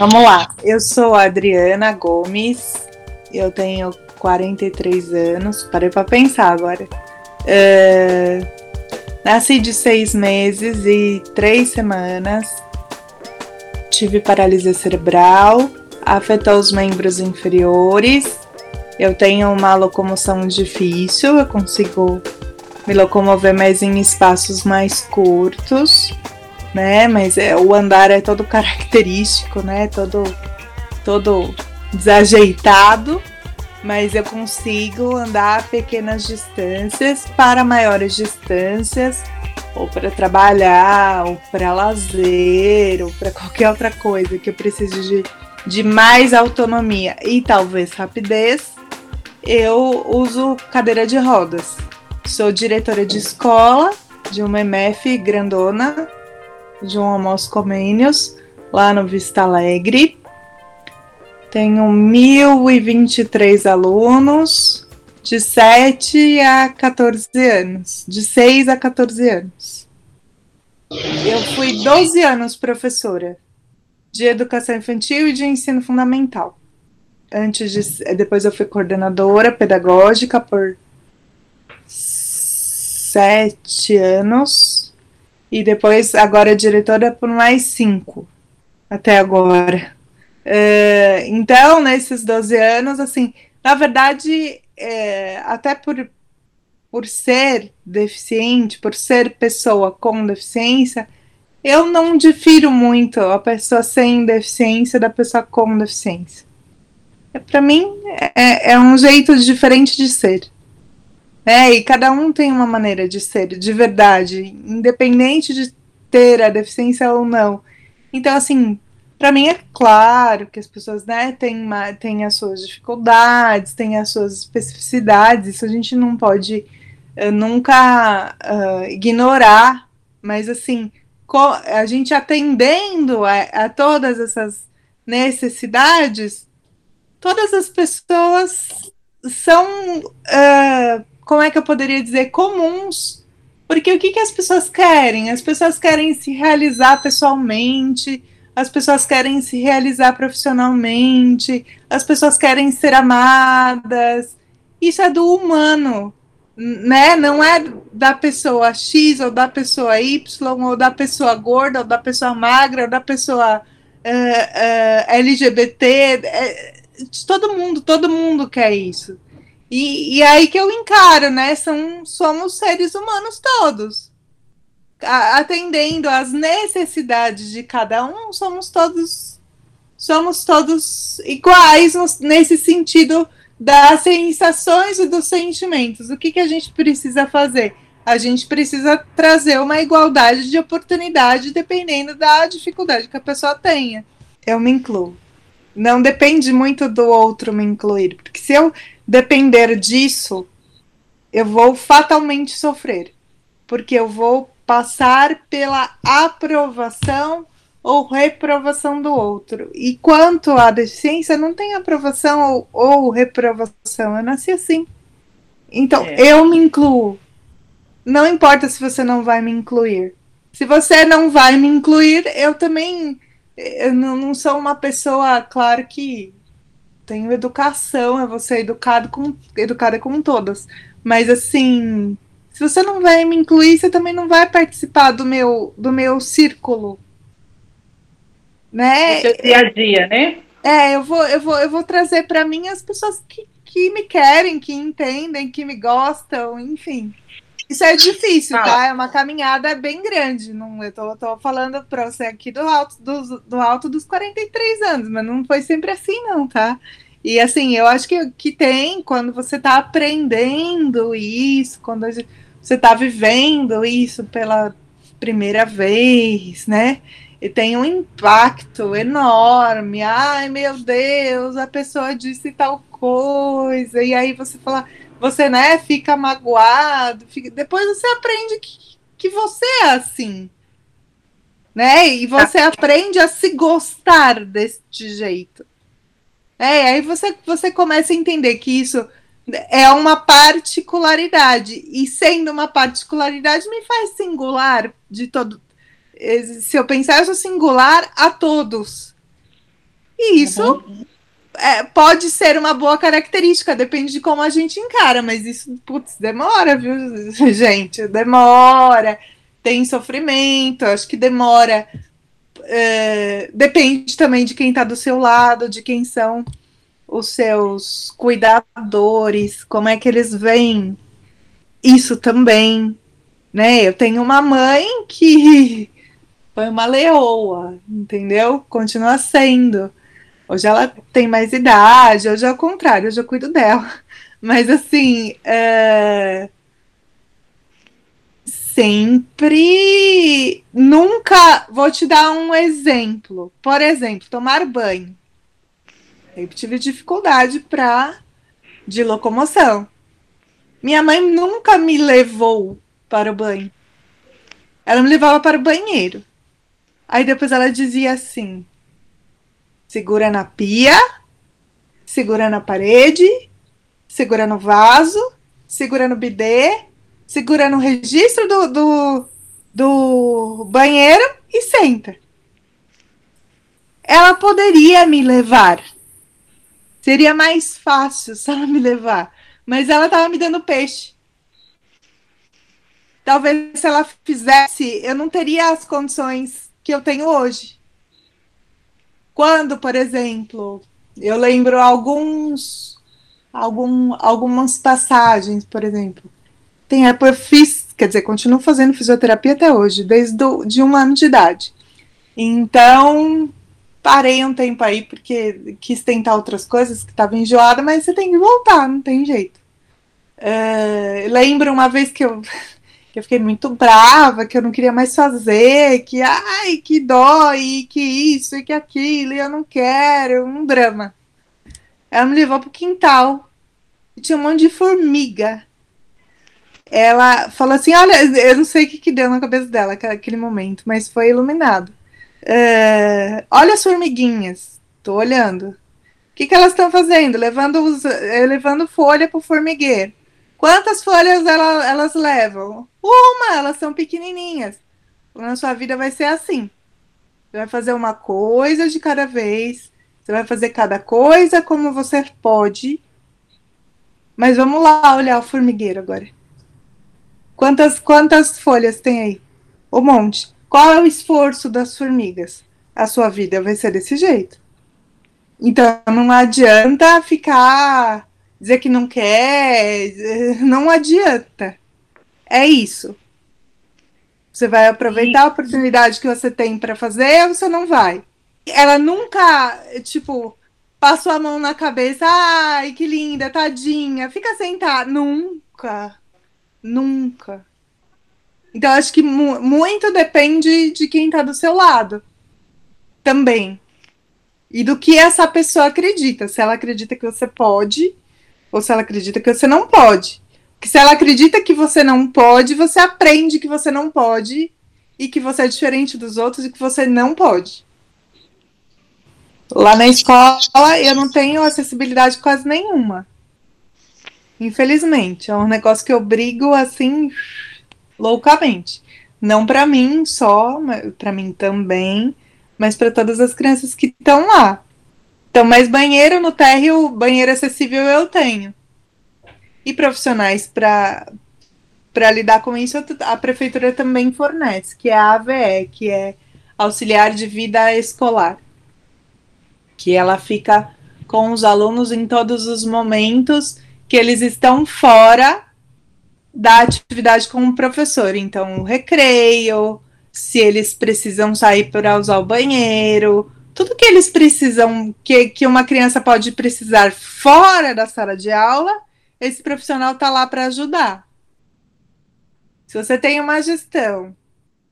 Vamos lá. Eu sou a Adriana Gomes. Eu tenho 43 anos. Parei para pensar agora. Uh, nasci de seis meses e três semanas. Tive paralisia cerebral. Afetou os membros inferiores. Eu tenho uma locomoção difícil. Eu consigo me locomover mais em espaços mais curtos né? Mas é, o andar é todo característico, né? Todo, todo desajeitado, mas eu consigo andar pequenas distâncias para maiores distâncias, ou para trabalhar, ou para lazer, ou para qualquer outra coisa que eu precise de, de mais autonomia e talvez rapidez. Eu uso cadeira de rodas. Sou diretora de escola de uma MF grandona João Amos Comênios, lá no Vista Alegre. Tenho 1.023 alunos de 7 a 14 anos, de 6 a 14 anos. Eu fui 12 anos professora de educação infantil e de ensino fundamental. Antes de, depois eu fui coordenadora pedagógica por sete anos e depois, agora, diretora por mais cinco, até agora. É, então, nesses 12 anos, assim, na verdade, é, até por, por ser deficiente, por ser pessoa com deficiência, eu não difiro muito a pessoa sem deficiência da pessoa com deficiência. É, Para mim, é, é um jeito diferente de ser. É, e cada um tem uma maneira de ser, de verdade, independente de ter a deficiência ou não. Então, assim, para mim é claro que as pessoas né, têm, têm as suas dificuldades, têm as suas especificidades, isso a gente não pode uh, nunca uh, ignorar, mas assim, a gente atendendo a, a todas essas necessidades, todas as pessoas são uh, como é que eu poderia dizer, comuns. Porque o que, que as pessoas querem? As pessoas querem se realizar pessoalmente, as pessoas querem se realizar profissionalmente, as pessoas querem ser amadas. Isso é do humano, né? Não é da pessoa X ou da pessoa Y ou da pessoa gorda ou da pessoa magra ou da pessoa uh, uh, LGBT. É, todo mundo, todo mundo quer isso. E, e aí que eu encaro, né? São, somos seres humanos todos. A, atendendo às necessidades de cada um, somos todos somos todos iguais nesse sentido das sensações e dos sentimentos. O que, que a gente precisa fazer? A gente precisa trazer uma igualdade de oportunidade dependendo da dificuldade que a pessoa tenha. Eu me incluo. Não depende muito do outro me incluir, porque se eu depender disso, eu vou fatalmente sofrer, porque eu vou passar pela aprovação ou reprovação do outro. E quanto à deficiência, não tem aprovação ou, ou reprovação. Eu nasci assim. Então, é. eu me incluo. Não importa se você não vai me incluir. Se você não vai me incluir, eu também eu não, não sou uma pessoa, claro que tenho educação, eu vou ser educado com, educada com todas. Mas assim, se você não vai me incluir, você também não vai participar do meu, do meu círculo. Né? Do dia a dia, né? É, eu vou, eu vou, eu vou trazer para mim as pessoas que, que me querem, que entendem, que me gostam, enfim. Isso é difícil, ah. tá? É uma caminhada bem grande. Não, eu tô, tô falando para você aqui do alto, do, do alto dos 43 anos, mas não foi sempre assim, não, tá? E assim, eu acho que, que tem quando você está aprendendo isso, quando você está vivendo isso pela primeira vez, né? E tem um impacto enorme. Ai, meu Deus, a pessoa disse tal coisa. E aí você fala, você, né, fica magoado, fica... depois você aprende que, que você é assim, né, e você ah. aprende a se gostar deste jeito. É, aí você, você começa a entender que isso é uma particularidade, e sendo uma particularidade me faz singular de todo. Se eu pensar, eu sou singular a todos. E isso uhum. É, pode ser uma boa característica, depende de como a gente encara, mas isso, putz, demora, viu, gente? Demora, tem sofrimento, acho que demora. É, depende também de quem está do seu lado, de quem são os seus cuidadores, como é que eles veem isso também, né? Eu tenho uma mãe que foi uma leoa, entendeu? Continua sendo. Hoje ela tem mais idade, hoje é o contrário, hoje eu cuido dela. Mas assim, é... sempre. Nunca. Vou te dar um exemplo. Por exemplo, tomar banho. Sempre tive dificuldade para de locomoção. Minha mãe nunca me levou para o banho. Ela me levava para o banheiro. Aí depois ela dizia assim: segura na pia, segura na parede, segura no vaso, segura no bidê, segura no registro do, do, do banheiro e senta. Ela poderia me levar. Seria mais fácil se ela me levar. Mas ela estava me dando peixe. Talvez se ela fizesse, eu não teria as condições que eu tenho hoje. Quando, por exemplo, eu lembro alguns, algum, algumas passagens, por exemplo. Tem época eu fiz, quer dizer, continuo fazendo fisioterapia até hoje, desde do, de um ano de idade. Então, parei um tempo aí porque quis tentar outras coisas que estava enjoada, mas você tem que voltar, não tem jeito. Uh, lembro uma vez que eu que eu fiquei muito brava, que eu não queria mais fazer, que ai, que dó, que isso, e que aquilo, e eu não quero, um drama. Ela me levou pro quintal e tinha um monte de formiga. Ela falou assim: Olha, eu não sei o que, que deu na cabeça dela naquele momento, mas foi iluminado. É, olha as formiguinhas, tô olhando. O que, que elas estão fazendo? Levando, os, eh, levando folha pro formigueiro. Quantas folhas ela, elas levam? Uma, elas são pequenininhas. Na sua vida vai ser assim. Você vai fazer uma coisa de cada vez. Você vai fazer cada coisa como você pode. Mas vamos lá olhar o formigueiro agora. Quantas, quantas folhas tem aí? Um monte. Qual é o esforço das formigas? A sua vida vai ser desse jeito. Então não adianta ficar dizer que não quer, não adianta. É isso. Você vai aproveitar a oportunidade que você tem para fazer ou você não vai? Ela nunca, tipo, passou a mão na cabeça, ai, que linda, tadinha, fica sentada. Nunca. Nunca. Então, acho que mu muito depende de quem está do seu lado. Também. E do que essa pessoa acredita. Se ela acredita que você pode, ou se ela acredita que você não pode. Que se ela acredita que você não pode, você aprende que você não pode e que você é diferente dos outros e que você não pode. Lá na escola eu não tenho acessibilidade quase nenhuma. Infelizmente, é um negócio que eu brigo assim loucamente. Não para mim só, para mim também, mas para todas as crianças que estão lá. Então, mas banheiro no térreo, banheiro acessível eu tenho. E profissionais para lidar com isso, a prefeitura também fornece, que é a AVE, que é auxiliar de vida escolar. Que ela fica com os alunos em todos os momentos que eles estão fora da atividade com o professor. Então, o recreio, se eles precisam sair para usar o banheiro, tudo que eles precisam, que, que uma criança pode precisar fora da sala de aula, esse profissional está lá para ajudar. Se você tem uma gestão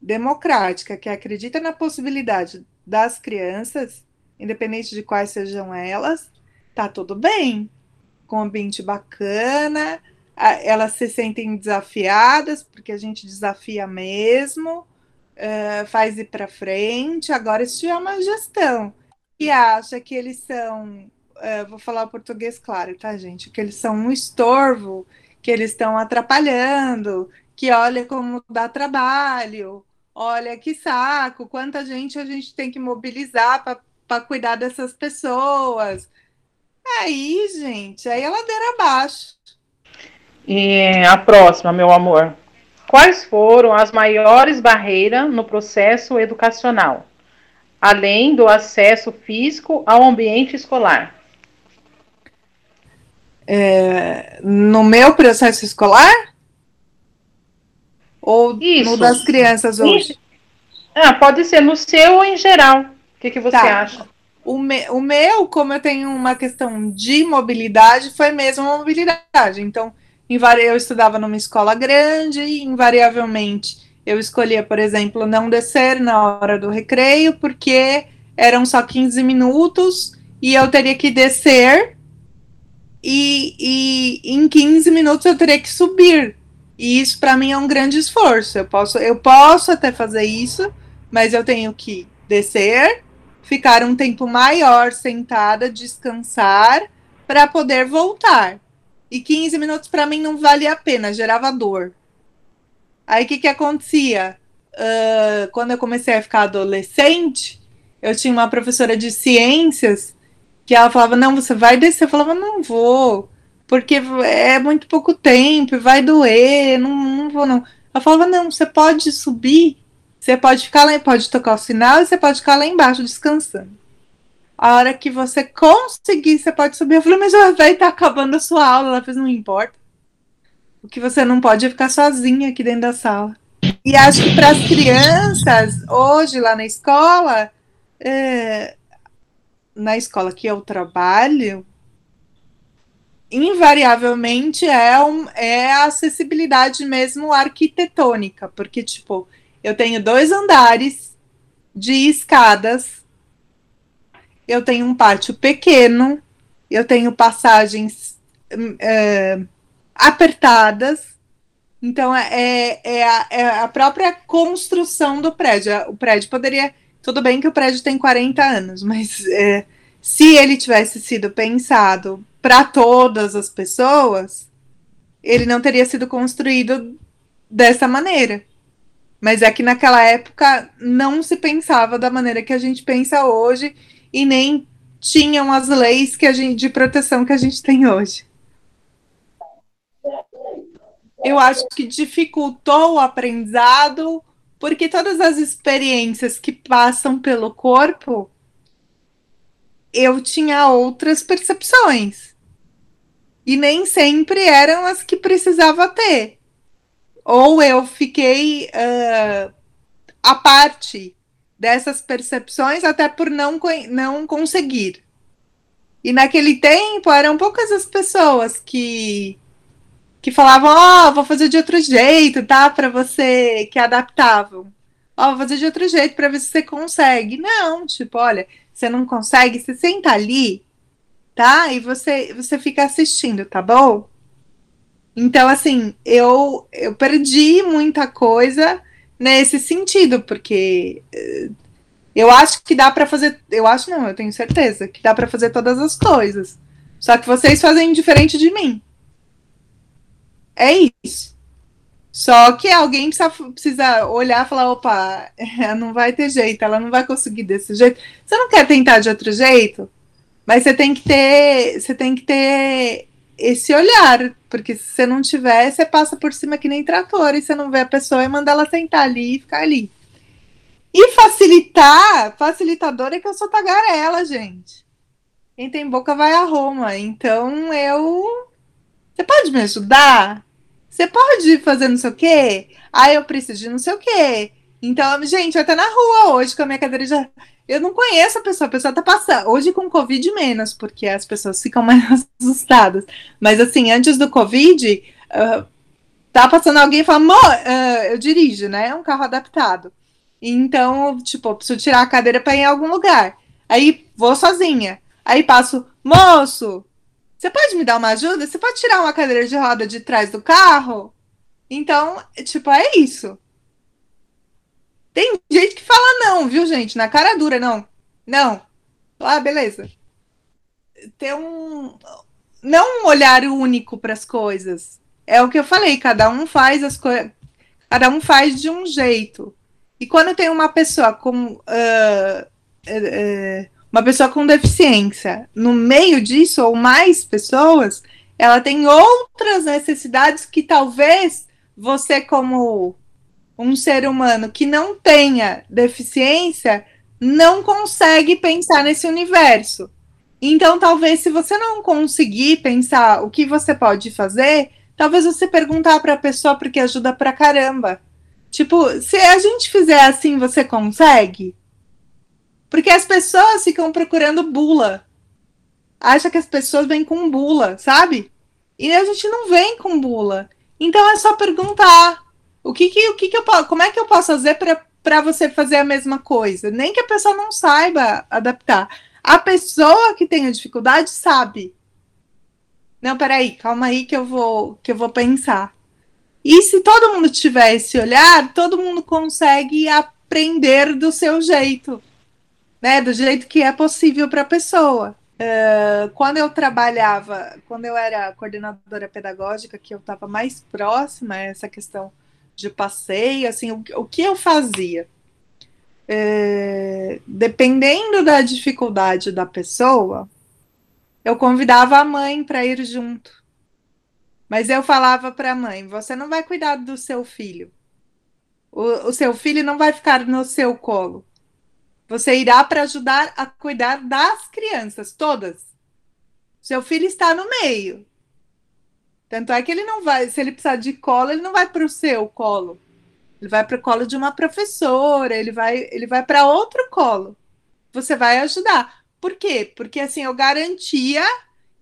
democrática que acredita na possibilidade das crianças, independente de quais sejam elas, tá tudo bem. Com um ambiente bacana, elas se sentem desafiadas, porque a gente desafia mesmo faz ir para frente. Agora, se é uma gestão que acha que eles são, uh, vou falar português claro, tá, gente? Que eles são um estorvo, que eles estão atrapalhando, que olha como dá trabalho, olha que saco, quanta gente a gente tem que mobilizar para cuidar dessas pessoas. Aí, gente, aí a ladeira abaixo. E a próxima, meu amor. Quais foram as maiores barreiras no processo educacional, além do acesso físico ao ambiente escolar? É, no meu processo escolar? Ou Isso. no das crianças hoje? Ah, pode ser no seu ou em geral. O que, que você tá. acha? O, me, o meu, como eu tenho uma questão de mobilidade, foi mesmo mobilidade. Então, eu estudava numa escola grande e, invariavelmente, eu escolhia, por exemplo, não descer na hora do recreio, porque eram só 15 minutos e eu teria que descer e, e em 15 minutos eu teria que subir. E isso para mim é um grande esforço. Eu posso, eu posso até fazer isso, mas eu tenho que descer, ficar um tempo maior sentada, descansar, para poder voltar. E 15 minutos para mim não valia a pena, gerava dor. Aí o que, que acontecia? Uh, quando eu comecei a ficar adolescente, eu tinha uma professora de ciências que ela falava: Não, você vai descer. Eu falava: Não vou, porque é muito pouco tempo, vai doer, não, não vou, não. Ela falava: Não, você pode subir você pode ficar lá, pode tocar o sinal e você pode ficar lá embaixo descansando. A hora que você conseguir, você pode subir. Eu falei, mas já vai estar tá acabando a sua aula. Ela fez, não importa. O que você não pode é ficar sozinha aqui dentro da sala. E acho que para as crianças, hoje lá na escola, é, na escola que eu trabalho, invariavelmente é, um, é a acessibilidade mesmo arquitetônica, porque, tipo, eu tenho dois andares de escadas. Eu tenho um pátio pequeno. Eu tenho passagens é, apertadas. Então, é, é, é, a, é, a, própria construção do prédio. O prédio poderia. Tudo bem que o prédio tem 40 anos, mas é, se ele tivesse sido pensado para todas as pessoas, ele não teria sido construído dessa maneira. Mas é que naquela época não se pensava da maneira que a gente pensa hoje e nem tinham as leis que a gente, de proteção que a gente tem hoje. Eu acho que dificultou o aprendizado, porque todas as experiências que passam pelo corpo, eu tinha outras percepções. E nem sempre eram as que precisava ter ou eu fiquei uh, parte dessas percepções até por não, não conseguir. E naquele tempo eram poucas as pessoas que que falavam, ó, oh, vou fazer de outro jeito, tá? Para você que adaptavam. Ó, oh, vou fazer de outro jeito para ver se você consegue. Não, tipo, olha, você não consegue, você senta ali, tá? E você você fica assistindo, tá bom? Então, assim, eu, eu perdi muita coisa nesse sentido, porque eh, eu acho que dá para fazer. Eu acho não, eu tenho certeza que dá para fazer todas as coisas. Só que vocês fazem diferente de mim. É isso. Só que alguém precisa, precisa olhar e falar: opa, não vai ter jeito, ela não vai conseguir desse jeito. Você não quer tentar de outro jeito? Mas você tem que ter, você tem que ter esse olhar, porque se você não tiver, você passa por cima que nem trator e você não vê a pessoa e manda ela sentar ali e ficar ali. E facilitar, facilitador é que eu sou tagarela, gente. Quem tem boca vai a Roma. Então eu. Você pode me ajudar? Você pode fazer não sei o quê? Ah, eu preciso de não sei o quê. Então, gente, eu tô na rua hoje com a minha cadeira de eu não conheço a pessoa, a pessoa tá passando. Hoje com Covid menos, porque as pessoas ficam mais assustadas. Mas assim, antes do Covid, uh, tá passando alguém e fala, uh, eu dirijo, né? É um carro adaptado. Então, tipo, preciso tirar a cadeira para ir em algum lugar. Aí vou sozinha. Aí passo, moço, você pode me dar uma ajuda? Você pode tirar uma cadeira de roda de trás do carro? Então, tipo, é isso. Tem gente que fala não, viu, gente? Na cara dura, não. Não. Ah, beleza. Ter um. Não um olhar único para as coisas. É o que eu falei, cada um faz as coisas. Cada um faz de um jeito. E quando tem uma pessoa com uh, uh, uma pessoa com deficiência, no meio disso, ou mais pessoas, ela tem outras necessidades que talvez você, como um ser humano que não tenha deficiência, não consegue pensar nesse universo. Então, talvez, se você não conseguir pensar o que você pode fazer, talvez você perguntar para a pessoa, porque ajuda pra caramba. Tipo, se a gente fizer assim, você consegue? Porque as pessoas ficam procurando bula. Acha que as pessoas vêm com bula, sabe? E a gente não vem com bula. Então é só perguntar. O que que, o que, que eu como é que eu posso fazer para você fazer a mesma coisa? Nem que a pessoa não saiba adaptar. A pessoa que tem a dificuldade sabe. Não, peraí, calma aí que eu vou que eu vou pensar. E se todo mundo tiver esse olhar, todo mundo consegue aprender do seu jeito né, do jeito que é possível para a pessoa. Uh, quando eu trabalhava, quando eu era coordenadora pedagógica, que eu estava mais próxima a essa questão de passeio, assim, o, o que eu fazia? Uh, dependendo da dificuldade da pessoa, eu convidava a mãe para ir junto. Mas eu falava para a mãe: você não vai cuidar do seu filho. O, o seu filho não vai ficar no seu colo. Você irá para ajudar a cuidar das crianças, todas. Seu filho está no meio. Tanto é que ele não vai, se ele precisar de colo, ele não vai para o seu colo. Ele vai para o colo de uma professora, ele vai, ele vai para outro colo. Você vai ajudar. Por quê? Porque assim, eu garantia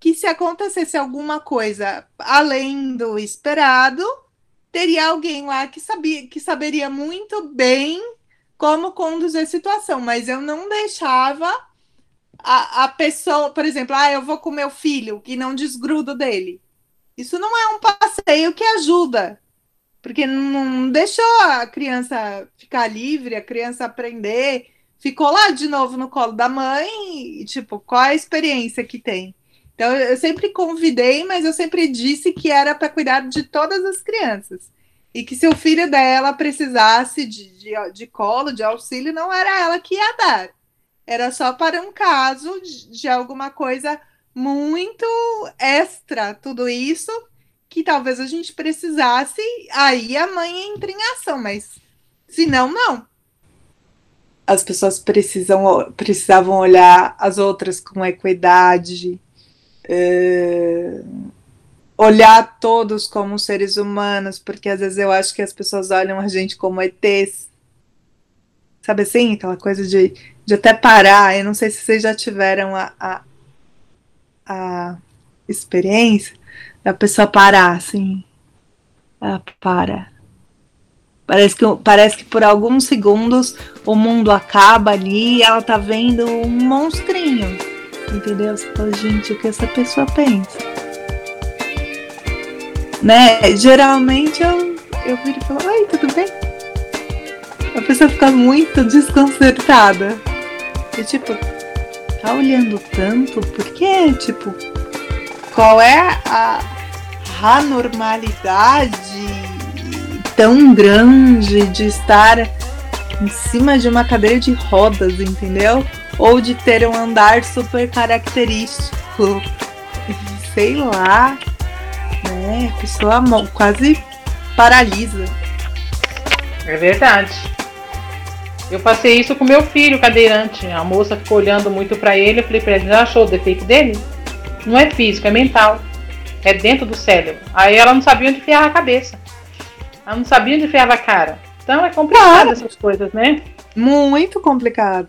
que se acontecesse alguma coisa além do esperado, teria alguém lá que sabia, que saberia muito bem como conduzir a situação, mas eu não deixava a, a pessoa, por exemplo, ah, eu vou com meu filho e não desgrudo dele. Isso não é um passeio que ajuda, porque não deixou a criança ficar livre, a criança aprender, ficou lá de novo no colo da mãe, e, tipo, qual a experiência que tem? Então, eu sempre convidei, mas eu sempre disse que era para cuidar de todas as crianças e que se o filho dela precisasse de, de, de, colo, de auxílio, não era ela que ia dar. Era só para um caso de, de alguma coisa muito extra, tudo isso, que talvez a gente precisasse, aí a mãe entra em ação, mas se não, não. As pessoas precisam, precisavam olhar as outras com equidade. É olhar todos como seres humanos, porque às vezes eu acho que as pessoas olham a gente como ETs. Sabe assim? Aquela coisa de, de até parar. Eu não sei se vocês já tiveram a, a, a experiência da pessoa parar, assim. Ela para. Parece que, parece que por alguns segundos o mundo acaba ali e ela tá vendo um monstrinho. Entendeu? Você fala, gente, o que essa pessoa pensa? Né? Geralmente eu, eu viro e falo, oi, tudo bem? A pessoa fica muito desconcertada. E tipo, tá olhando tanto? Por quê? Tipo, qual é a anormalidade tão grande de estar em cima de uma cadeira de rodas, entendeu? Ou de ter um andar super característico. Sei lá. É, a pessoa quase paralisa. É verdade. Eu passei isso com meu filho cadeirante. A moça ficou olhando muito para ele. Eu falei pra ele: já achou o defeito dele? Não é físico, é mental. É dentro do cérebro. Aí ela não sabia onde enfiava a cabeça. Ela não sabia onde enfiava a cara. Então é complicado claro. essas coisas, né? Muito complicado.